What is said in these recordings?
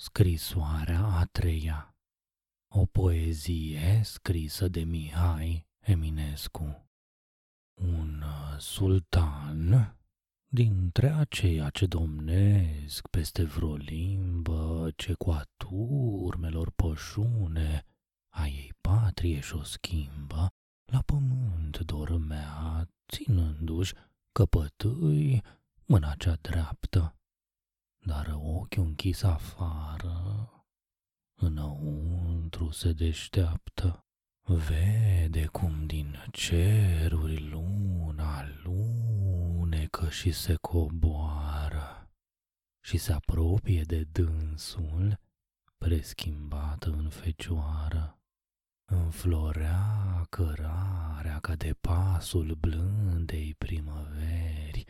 Scrisoarea a treia. O poezie scrisă de Mihai Eminescu. Un sultan dintre aceia ce domnesc peste vreo limbă ce cu aturmelor pășune a ei patrie și-o schimbă, la pământ dormea, ținându-și căpătâi mâna cea dreaptă dar ochiul închis afară, înăuntru se deșteaptă. Vede cum din ceruri luna lunecă și se coboară și se apropie de dânsul, preschimbată în fecioară. Înflorea cărarea ca de pasul blândei primăveri,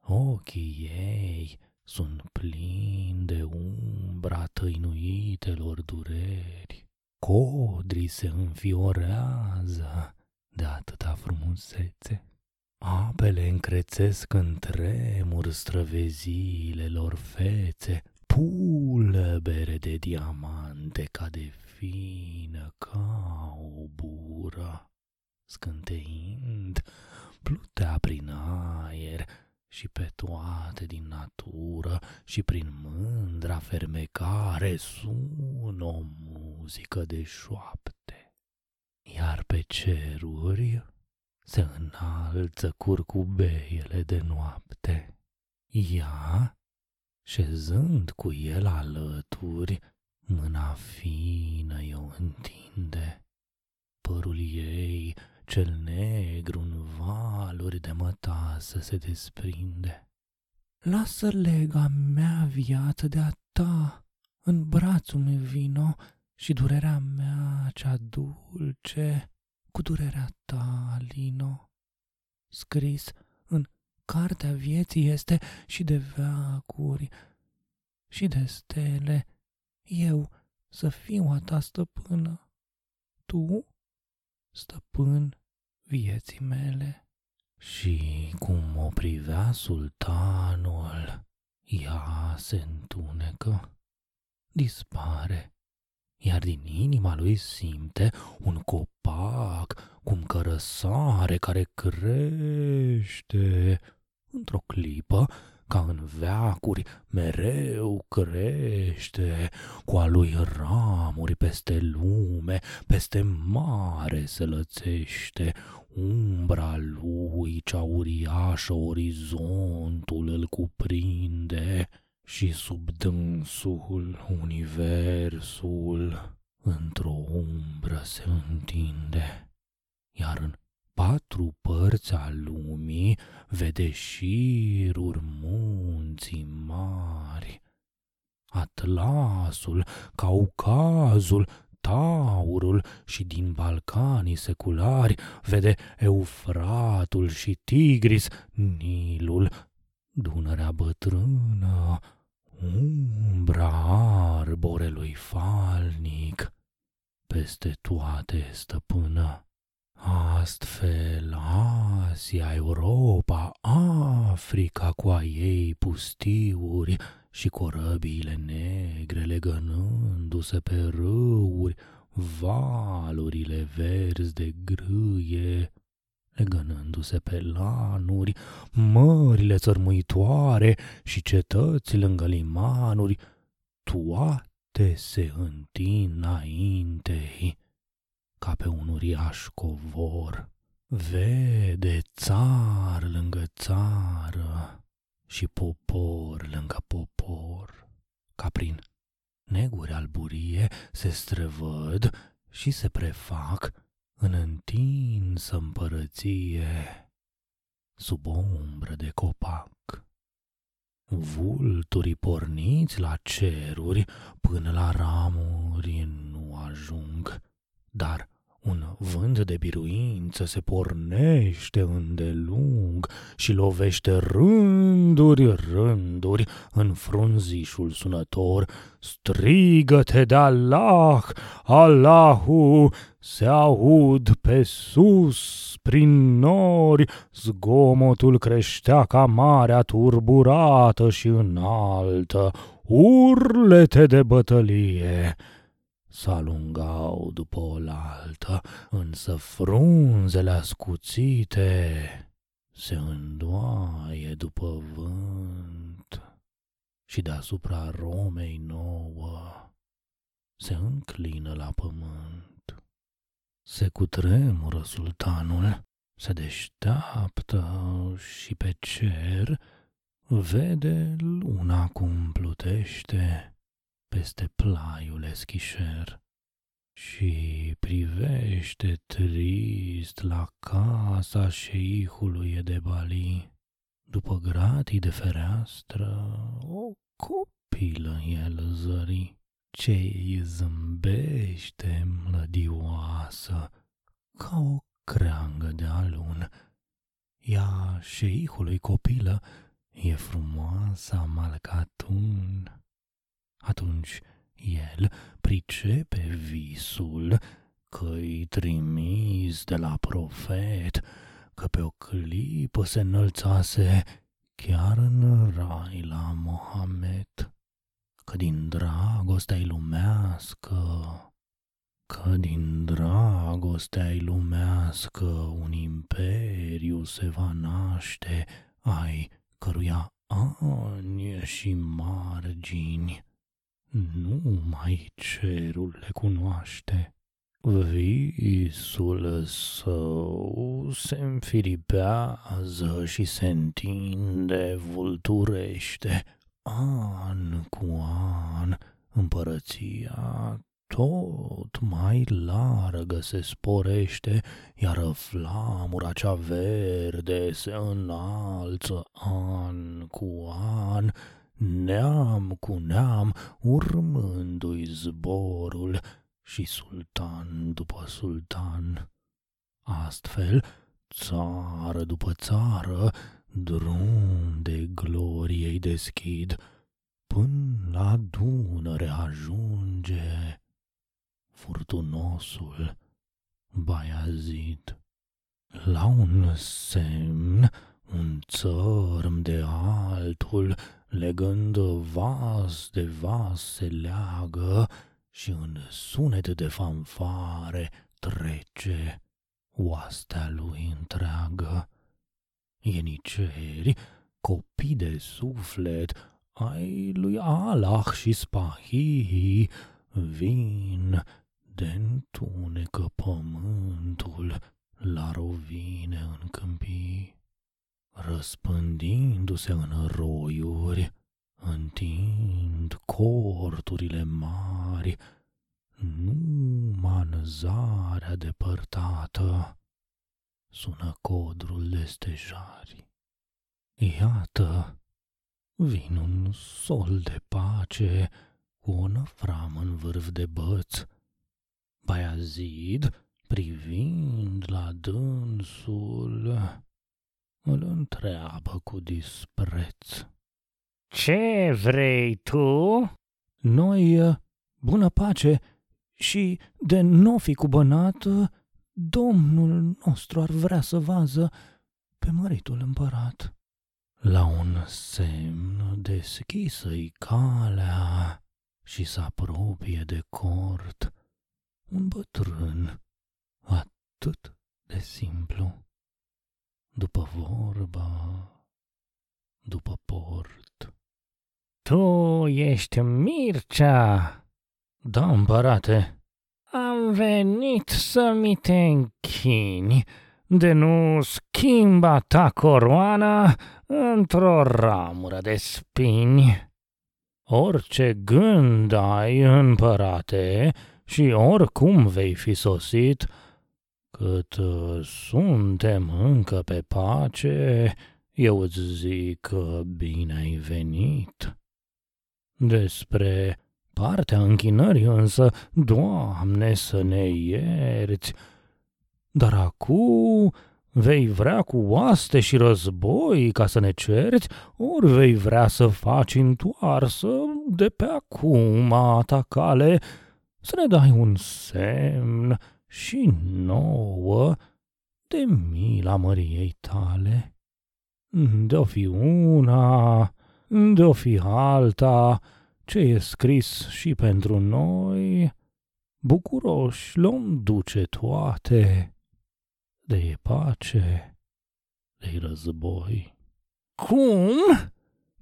ochii ei sunt plini de umbra tăinuitelor dureri. Codrii se înfiorează de atâta frumusețe. Apele încrețesc în tremur străveziile lor fețe, pulbere de diamante ca de fină ca o bură. Scânteind, plutea prin aer, și pe toate din natură și prin mândra fermecare sună o muzică de șoapte. Iar pe ceruri se înalță curcubeiele de noapte. Ea, șezând cu el alături, mâna fină i-o întinde. Părul ei cel negru în valuri de mătasă se desprinde. Lasă lega mea viață de-a ta, în brațul meu vino și durerea mea cea dulce cu durerea ta, Lino. Scris în cartea vieții este și de veacuri și de stele, eu să fiu a ta stăpână, tu stăpân vieții mele. Și cum o privea sultanul, ea se întunecă, dispare, iar din inima lui simte un copac cum cărăsare care crește. Într-o clipă ca în veacuri mereu crește, cu a lui ramuri peste lume, peste mare se lățește, umbra lui cea uriașă orizontul îl cuprinde și sub dânsul universul într-o umbră se întinde, iar în patru părți a lumii vede șiruri munții mari. Atlasul, Caucazul, Taurul și din Balcanii seculari vede Eufratul și Tigris, Nilul, Dunărea bătrână, umbra arborelui falnic, peste toate stăpână. Astfel, Asia, Europa, Africa cu a ei pustiuri și corăbiile negre legănându-se pe râuri, valurile verzi de grâie, legănându-se pe lanuri, mările țărmuitoare și cetăți lângă limanuri, toate se întind înaintei ca pe un uriaș covor. Vede țar lângă țară și popor lângă popor, ca prin neguri alburie se străvăd și se prefac în întinsă împărăție sub o umbră de copac. Vulturii porniți la ceruri până la ramuri nu ajung, dar un vânt de biruință se pornește îndelung și lovește rânduri, rânduri în frunzișul sunător. Strigă-te de Allah, Allahu, se aud pe sus, prin nori, zgomotul creștea ca marea turburată și înaltă, urlete de bătălie s-alungau după oaltă, însă frunzele ascuțite se îndoaie după vânt și deasupra Romei nouă se înclină la pământ. Se cutremură sultanul, se deșteaptă și pe cer vede luna cum plutește peste plaiul eschișer și privește trist la casa șeihului de Bali. După gratii de fereastră, o copilă el zări, ce îi zâmbește mlădioasă, ca o creangă de alun. Ea șeihului copilă e frumoasa Malcatun. Atunci el pricepe visul că-i trimis de la profet, că pe o clipă se înălțase chiar în rai la Mohamed, că din dragostea-i lumească, că din dragostea-i lumească un imperiu se va naște, ai căruia ani și margini numai cerul le cunoaște. Visul său se înfiripează și se întinde, vulturește, an cu an, împărăția tot mai largă se sporește, iar flamura cea verde se înalță an cu an, neam cu neam, urmându-i zborul și sultan după sultan. Astfel, țară după țară, drum de gloriei deschid, până la Dunăre ajunge furtunosul Baiazid. La un semn, un țărm de altul, legând vas de vas se leagă și în sunet de fanfare trece oastea lui întreagă. Ieniceri, copii de suflet, ai lui Allah și Spahihi, vin de întunecă pământul la rovine în câmpii răspândindu-se în roiuri, întind corturile mari, numai în zarea depărtată sună codrul de stejari. Iată, vin un sol de pace cu o năfram în vârf de băț. Baiazid, privind la dânsul, îl întreabă cu dispreț. Ce vrei tu? Noi, bună pace, și de nu fi cubănat, domnul nostru ar vrea să vază pe măritul împărat. La un semn deschisă-i calea și să apropie de cort un bătrân atât de simplu după vorbă, după port. Tu ești Mircea? Da, împărate. Am venit să mi te închini, de nu schimba ta coroana într-o ramură de spini. Orice gând ai, împărate, și oricum vei fi sosit, cât uh, suntem încă pe pace, eu îți zic că bine ai venit. Despre partea închinării însă, Doamne, să ne ierți, dar acum vei vrea cu oaste și război ca să ne cerți, ori vei vrea să faci întoarsă de pe acum ta cale, să ne dai un semn și nouă de mila măriei tale. De-o fi una, de-o fi alta, ce e scris și pentru noi, bucuroși l-om duce toate, de e pace, de război. Cum?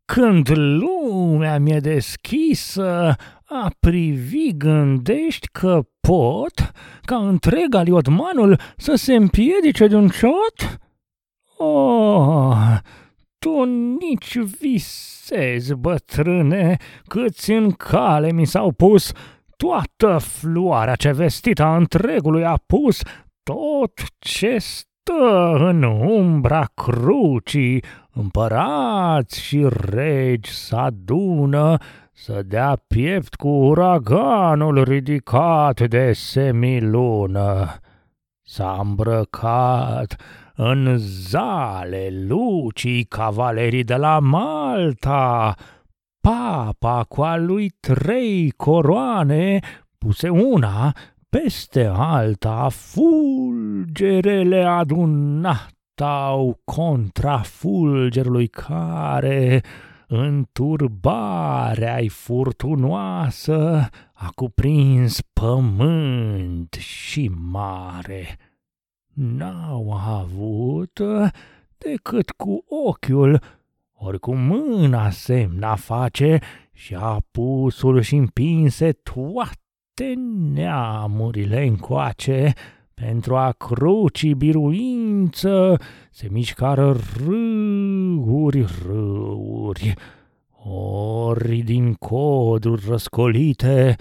Când lumea mi-e deschisă, a privi gândești că pot ca întreg aliotmanul să se împiedice de un ciot? Oh, tu nici visezi, bătrâne, câți în cale mi s-au pus, toată floarea ce vestita întregului a pus, tot ce stă în umbra crucii, împărați și regi s-adună să dea piept cu uraganul ridicat de semilună. S-a îmbrăcat în zale lucii cavalerii de la Malta, papa cu a lui trei coroane, puse una peste alta, fulgerele adunatau contra fulgerului care, în turbarea-i furtunoasă, a cuprins pământ și mare. N-au avut decât cu ochiul, ori cu mâna semna face și apusul și împinse toate neamurile încoace, pentru a cruci biruință se mișcară râuri, râuri, ori din coduri răscolite,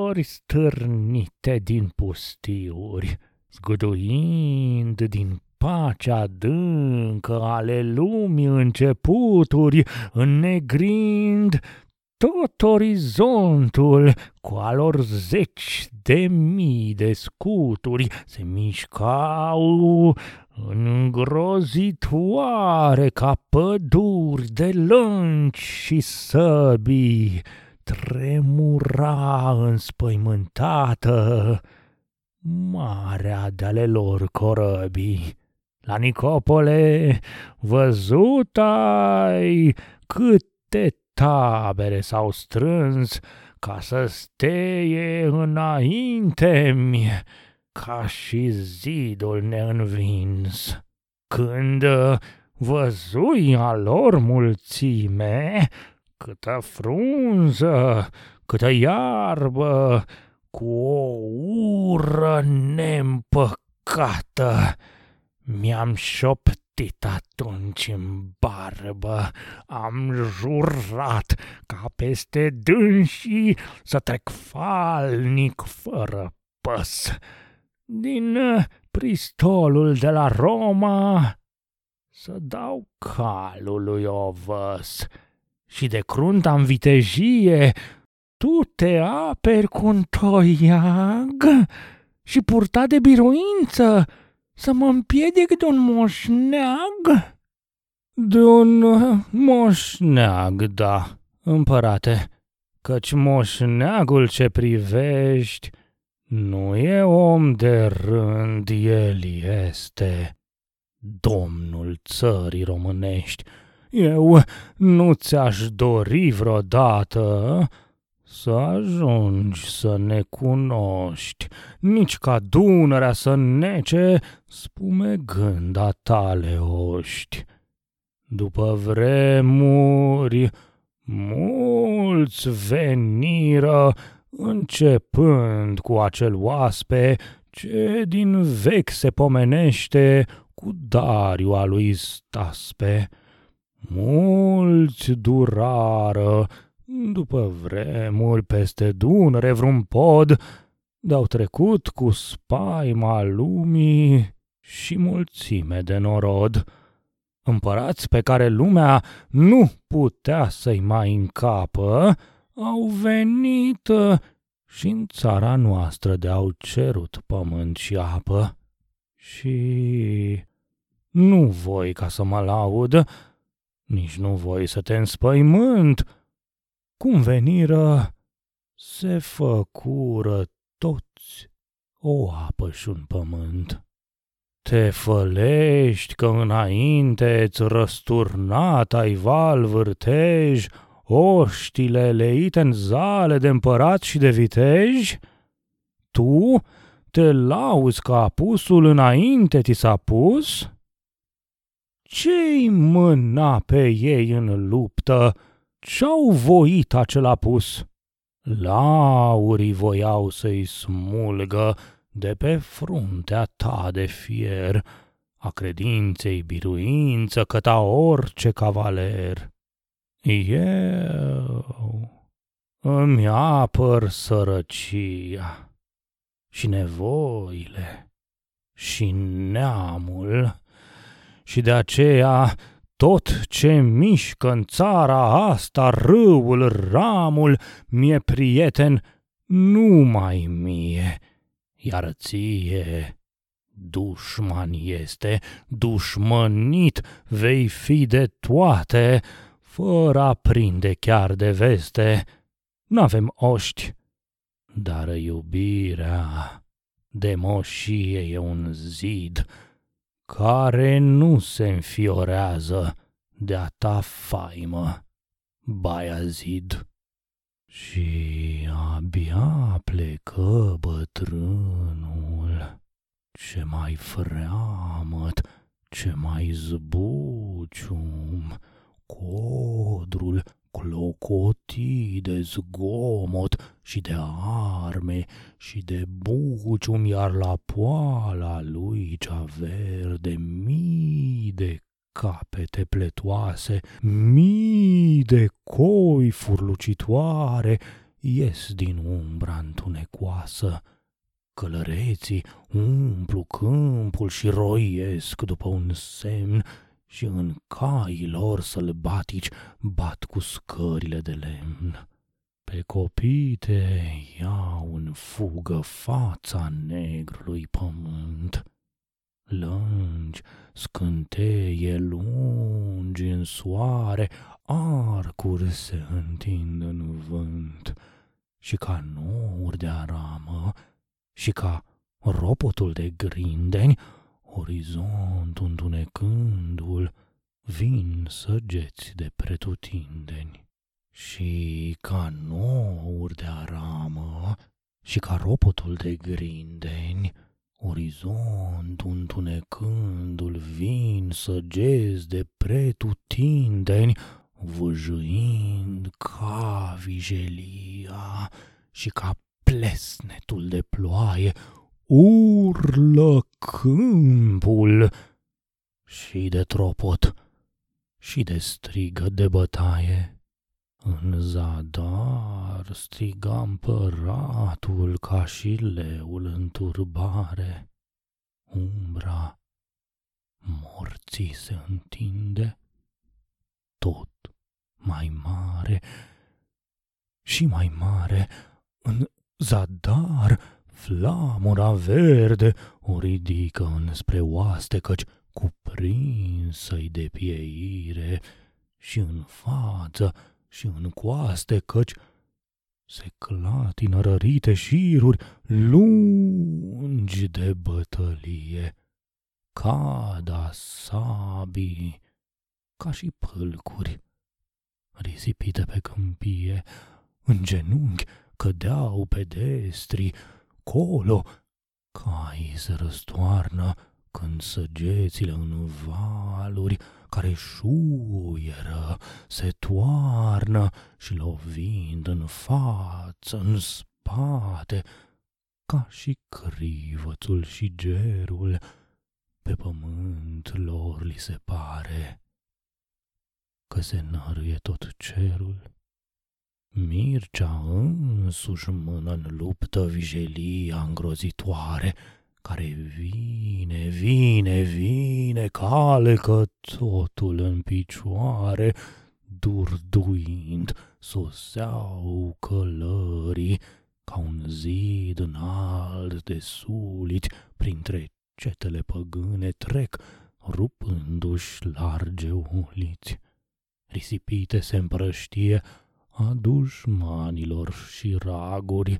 ori stârnite din pustiuri, zguduind din pacea adâncă ale lumii începuturi, înnegrind tot orizontul cu alor zeci de mii de scuturi se mișcau îngrozitoare ca păduri de lânci și săbii, tremura înspăimântată marea de-ale lor corăbii. La Nicopole văzut ai câte tabere s-au strâns ca să steie înainte-mi, ca și zidul neînvins. Când văzui a lor mulțime, câtă frunză, câtă iarbă, cu o ură neîmpăcată, mi-am șoptit citit atunci în barbă, am jurat ca peste dânsii să trec falnic fără păs. Din uh, pristolul de la Roma să dau calului ovăs și de crunta în vitejie tu te aperi cu un toiag și purta de biruință să mă împiedic de un moșneag? De un uh, moșneag, da, împărate, căci moșneagul ce privești nu e om de rând, el este domnul țării românești. Eu nu ți-aș dori vreodată să ajungi să ne cunoști, nici ca Dunărea să nece spumegând tale oști. După vremuri, mulți veniră, începând cu acel oaspe ce din vechi se pomenește cu Dariu a lui Staspe. Mulți durară, după vremuri peste Dunăre vreun pod, de-au trecut cu spaima lumii și mulțime de norod. Împărați pe care lumea nu putea să-i mai încapă, au venit și în țara noastră de-au cerut pământ și apă. Și nu voi ca să mă laud, nici nu voi să te înspăimânt, cum veniră, se făcură toți o apă și un pământ. Te fălești că înainte ți răsturnat ai val vârtej, oștile leite în zale de împărat și de vitej? Tu te lauzi că apusul înainte ți s-a pus? Ce-i mâna pe ei în luptă? Ce-au voit acel apus? Laurii voiau să-i smulgă de pe fruntea ta de fier, a credinței biruință căta orice cavaler. Eu îmi apăr sărăcia și nevoile și neamul și de aceea tot ce mișcă în țara asta, râul, ramul, mie prieten, numai mie, iar ție dușman este, dușmănit vei fi de toate, fără a prinde chiar de veste. N-avem oști, dar iubirea de moșie e un zid care nu se înfiorează de-a ta faimă, zid. Și abia plecă bătrânul, ce mai freamăt, ce mai zbucium, codrul clocotii de zgomot și de arme și de bucium, iar la poala lui cea verde mii de capete pletoase, mii de coi furlucitoare ies din umbra întunecoasă. Călăreții umplu câmpul și roiesc după un semn și în caii lor sălbatici bat cu scările de lemn. Pe copite iau în fugă fața negrului pământ. Lângi, scânteie lungi în soare, arcuri se întind în vânt și ca nouri de aramă și ca ropotul de grindeni Orizontul întunecându-l, vin săgeți de pretutindeni. Și ca nouri de aramă și ca ropotul de grindeni, Orizontul întunecându-l vin săgeți de pretutindeni, văjâind ca vijelia și ca plesnetul de ploaie urlă câmpul și de tropot și de strigă de bătaie. În zadar striga împăratul ca și leul în turbare. Umbra morții se întinde tot mai mare și mai mare în zadar Flamura verde o ridică înspre oaste, căci cuprinsă-i de pieire și în față și în coaste, căci se clatină rărite șiruri lungi de bătălie, cada sabii ca și pâlcuri risipite pe câmpie, în genunchi cădeau pedestri, acolo. Caii se răstoarnă când săgețile în valuri care șuieră se toarnă și lovind în față, în spate, ca și crivățul și gerul, pe pământ lor li se pare că se năruie tot cerul. Mircea însuși mână în luptă vijelia îngrozitoare, care vine, vine, vine, calecă totul în picioare, durduind, soseau călării, ca un zid înalt de suliți, printre cetele păgâne trec, rupându-și large uliți. Risipite se împrăștie, a dușmanilor și raguri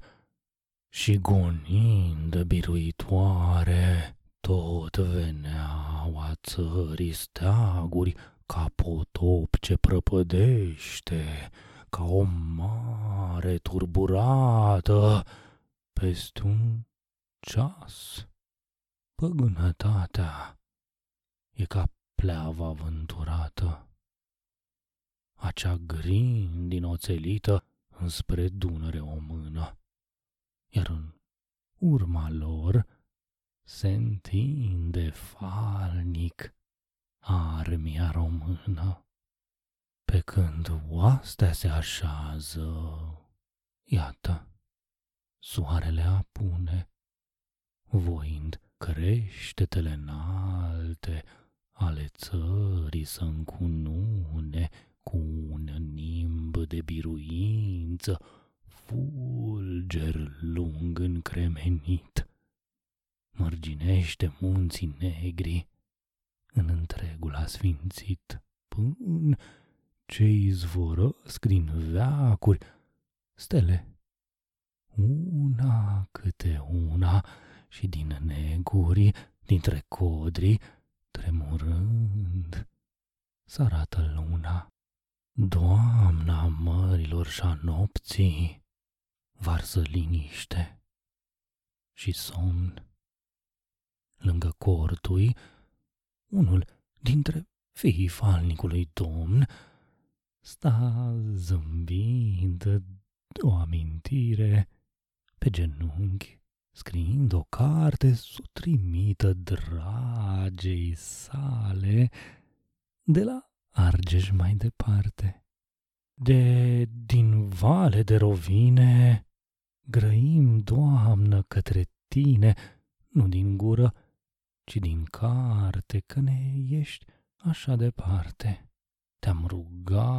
și gonind biruitoare, tot veneau a țării steaguri ca potop ce prăpădește, ca o mare turburată peste un ceas. Păgânătatea e ca pleava vânturată, acea grin din oțelită înspre Dunăre o mână, iar în urma lor se întinde falnic armia română. Pe când oastea se așează, iată, soarele apune, voind creștetele înalte ale țării să încunune cu un nimb de biruință, fulger lung încremenit. Mărginește munții negri în întregul asfințit, până ce izvorăsc din veacuri stele, una câte una și din neguri, dintre codri, tremurând, s-arată luna. Doamna mărilor și a nopții varsă liniște și somn. Lângă cortui, unul dintre fiii falnicului domn sta zâmbind o amintire pe genunchi, scriind o carte sutrimită dragei sale de la Argeș mai departe. De din vale de rovine grăim, Doamnă, către tine, nu din gură, ci din carte, că ne ești așa departe. Te-am ruga,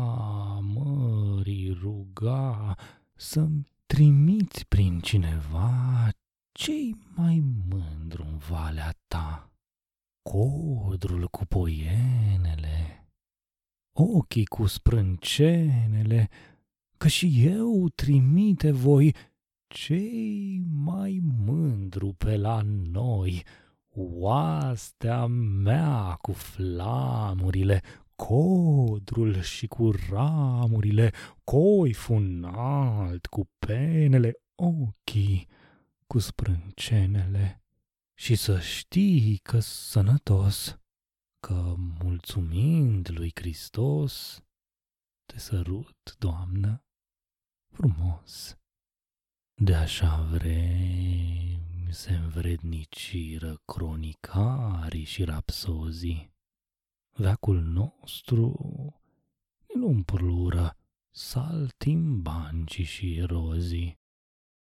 mării, ruga, să-mi trimiți prin cineva cei mai mândru în valea ta. Codrul cu poienele, ochii cu sprâncenele, că și eu trimite voi cei mai mândru pe la noi, oastea mea cu flamurile, codrul și cu ramurile, coi funalt cu penele, ochii cu sprâncenele. Și să știi că sănătos, că mulțumind lui Hristos, te sărut, Doamnă, frumos. De așa vrei se învredniciră cronicarii și rapsozii. Veacul nostru nu umplură saltimbanci și erozii.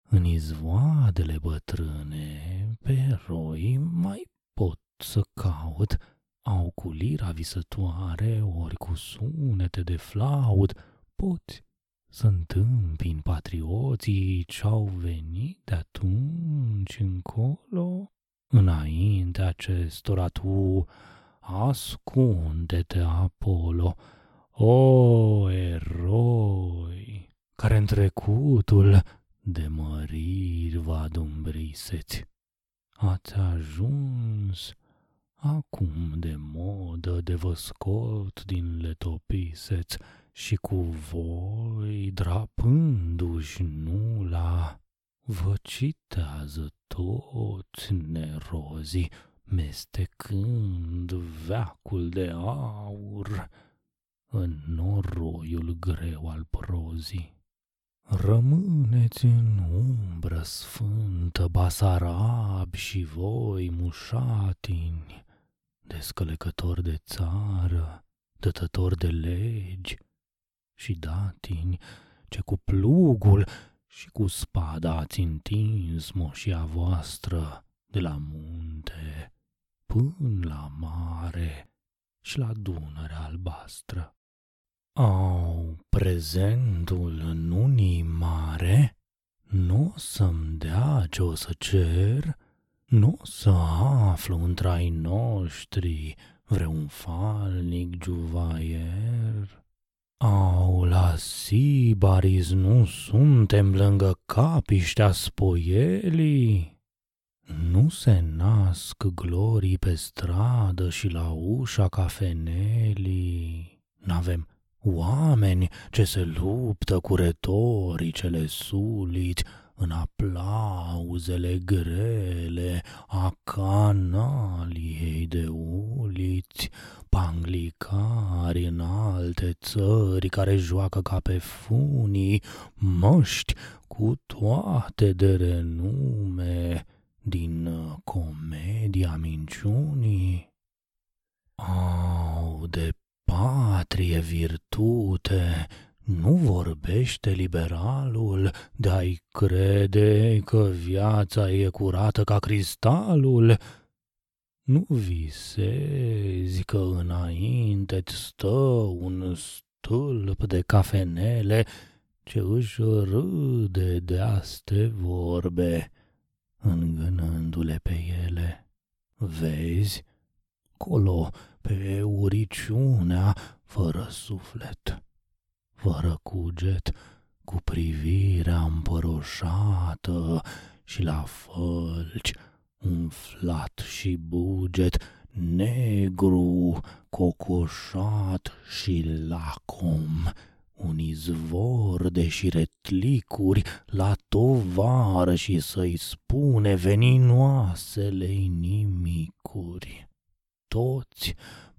În izvoadele bătrâne, pe eroi mai pot să caut, au cu lira visătoare, ori cu sunete de flaut, poți să întâmpin patrioții ce-au venit de atunci încolo? Înainte acestora tu ascunde-te Apollo, o eroi, care în trecutul de măriri vă adumbriseți. Ați ajuns acum de modă de vă scot din letopiseți și cu voi drapându-și nula vă citează toți nerozii mestecând veacul de aur în noroiul greu al prozii. Rămâneți în umbră sfântă, basarab și voi mușatini, descălecători de țară, dătători de legi și datini, ce cu plugul și cu spada ați întins moșia voastră de la munte până la mare și la Dunărea albastră. Au, prezentul în unii mare, nu o să-mi dea ce o să cer, nu o să aflu între ai noștri vreun falnic juvaier. Au, la Sibaris nu suntem lângă capiștea spoielii? Nu se nasc glorii pe stradă și la ușa cafenelii. N-avem Oameni ce se luptă cu retoricele suliți, în aplauzele grele a canaliei de uliți, panglicari în alte țări care joacă ca pe funii, măști cu toate de renume din comedia minciunii. Au de patrie virtute, nu vorbește liberalul de-ai crede că viața e curată ca cristalul? Nu visezi că înainte-ți stă un stâlp de cafenele ce își râde de aste vorbe, îngânându-le pe ele. Vezi, colo, pe uriciunea, fără suflet fără cuget, cu privirea împăroșată și la fălci, umflat și buget, negru, cocoșat și lacom, un izvor de șiretlicuri la tovară și să-i spune veninoasele nimicuri. Toți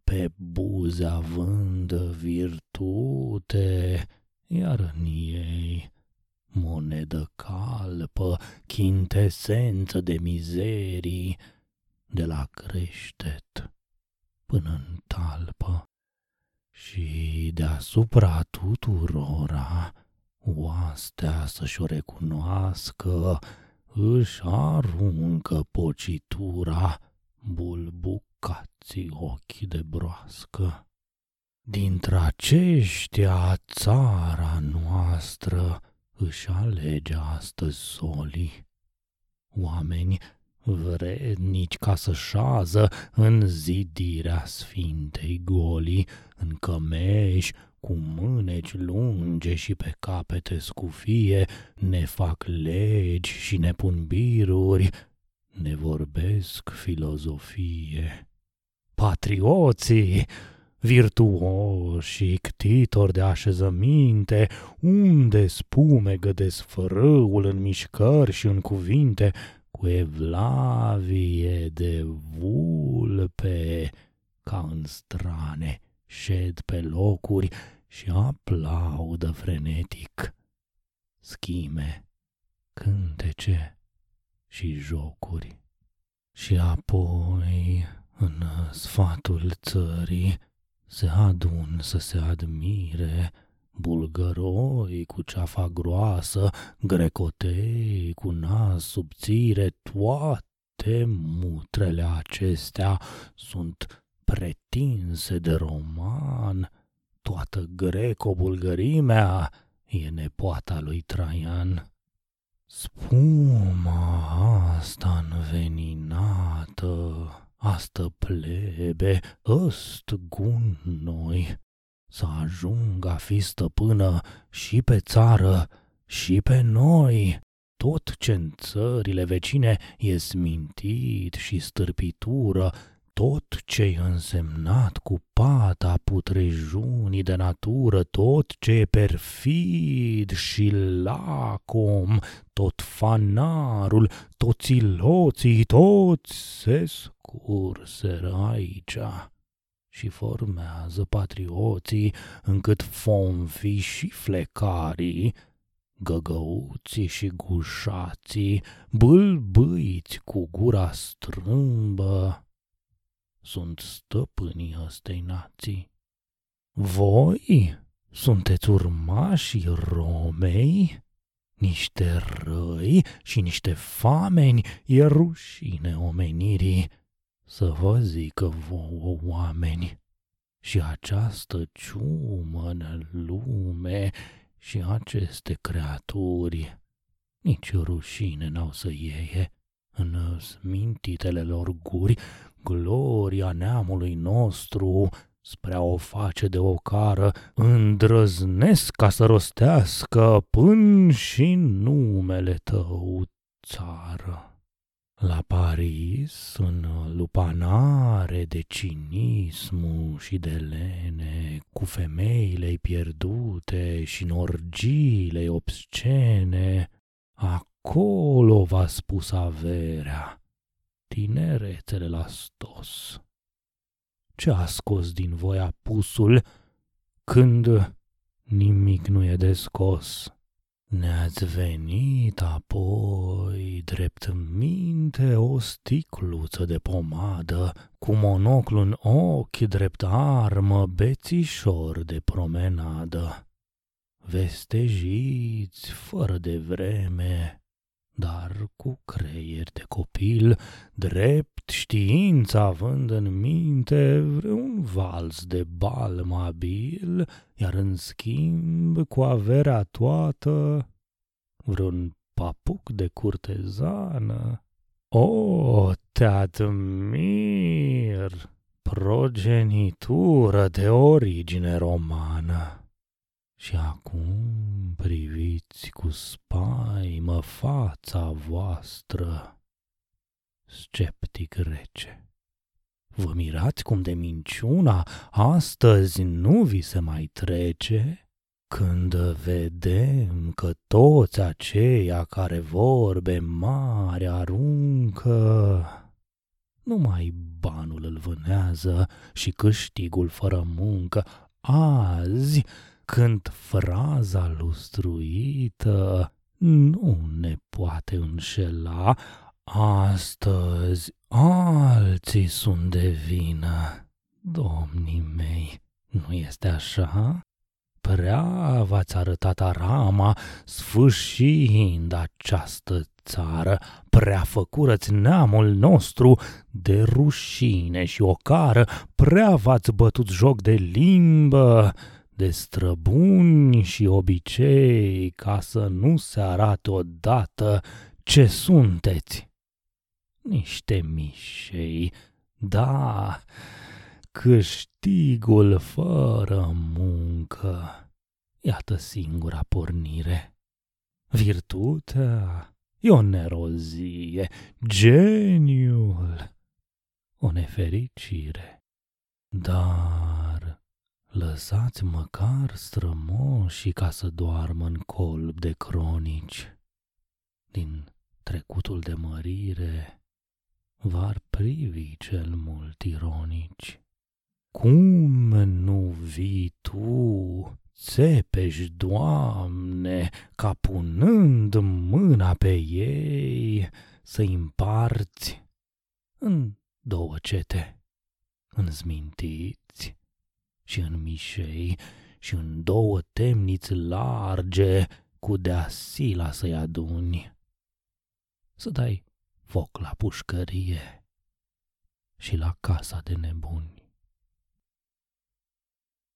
pe buze având virtute, iar în ei monedă calpă, chintesență de mizerii, de la creștet până în talpă. Și deasupra tuturora, oastea să-și o recunoască, își aruncă pocitura bulbuc cații ochi de broască. Dintre aceștia țara noastră își alege astăzi soli. Oameni vrednici ca să șază în zidirea sfintei golii, în cămeși, cu mâneci lunge și pe capete scufie, ne fac legi și ne pun biruri, ne vorbesc filozofie patrioții, virtuoși, ctitori de așezăminte, unde spume gădesc fărâul în mișcări și în cuvinte, cu evlavie de vulpe, ca în strane, șed pe locuri și aplaudă frenetic. Schime, cântece și jocuri. Și apoi în sfatul țării se adun să se admire bulgăroi cu ceafa groasă, grecotei cu nas subțire, toate mutrele acestea sunt pretinse de roman, toată greco-bulgărimea e nepoata lui Traian. Spuma asta înveninată astă plebe, ăst gunoi, să ajungă a fi stăpână și pe țară și pe noi. Tot ce în țările vecine e smintit și stârpitură, tot ce-i însemnat cu pata putrejunii de natură, tot ce e perfid și lacom, tot fanarul, toți loții, toți se scurseră aici și formează patrioții încât fomfii și flecarii, găgăuții și gușații, bâlbâiți cu gura strâmbă, sunt stăpânii ăstei nații. Voi sunteți urmașii Romei? Niște răi și niște fameni, e rușine omenirii să vă zică vouă oameni. Și această ciumă lume și aceste creaturi, nici rușine n-au să ieie în smintitele lor guri gloria neamului nostru, spre a o face de ocară, îndrăznesc ca să rostească până și numele tău, țară. La Paris, în lupanare de cinismu și de lene, cu femeile pierdute și în orgiile obscene, acolo v-a spus averea, tineretele la stos. Ce a scos din voi apusul când nimic nu e de scos? Ne-ați venit apoi drept minte o sticluță de pomadă, cu monoclu în ochi drept armă bețișor de promenadă. Vestejiți fără de vreme, dar cu creier de copil, drept știința având în minte vreun vals de bal mabil, iar în schimb cu averea toată vreun papuc de curtezană. O, te admir, progenitură de origine romană. Și acum priviți cu spaimă fața voastră, sceptic rece. Vă mirați cum de minciuna astăzi nu vi se mai trece? Când vedem că toți aceia care vorbe mari aruncă, numai banul îl vânează și câștigul fără muncă, azi când fraza lustruită nu ne poate înșela, astăzi alții sunt de vină. Domnii mei, nu este așa? Prea v-ați arătat arama, sfârșind această țară, prea făcurăți neamul nostru de rușine și ocară, prea v-ați bătut joc de limbă, de străbuni și obicei ca să nu se arate odată ce sunteți. Niște mișei, da, câștigul fără muncă. Iată singura pornire. Virtutea e o nerozie, geniul, o nefericire. Dar Lăsați măcar strămoșii ca să doarmă în colb de cronici. Din trecutul de mărire v-ar privi cel mult ironici. Cum nu vii tu, țepești, Doamne, ca punând mâna pe ei să-i împarți în două cete, în zmintiți și în mișei și în două temniți large cu deasila să-i aduni. Să dai foc la pușcărie și la casa de nebuni.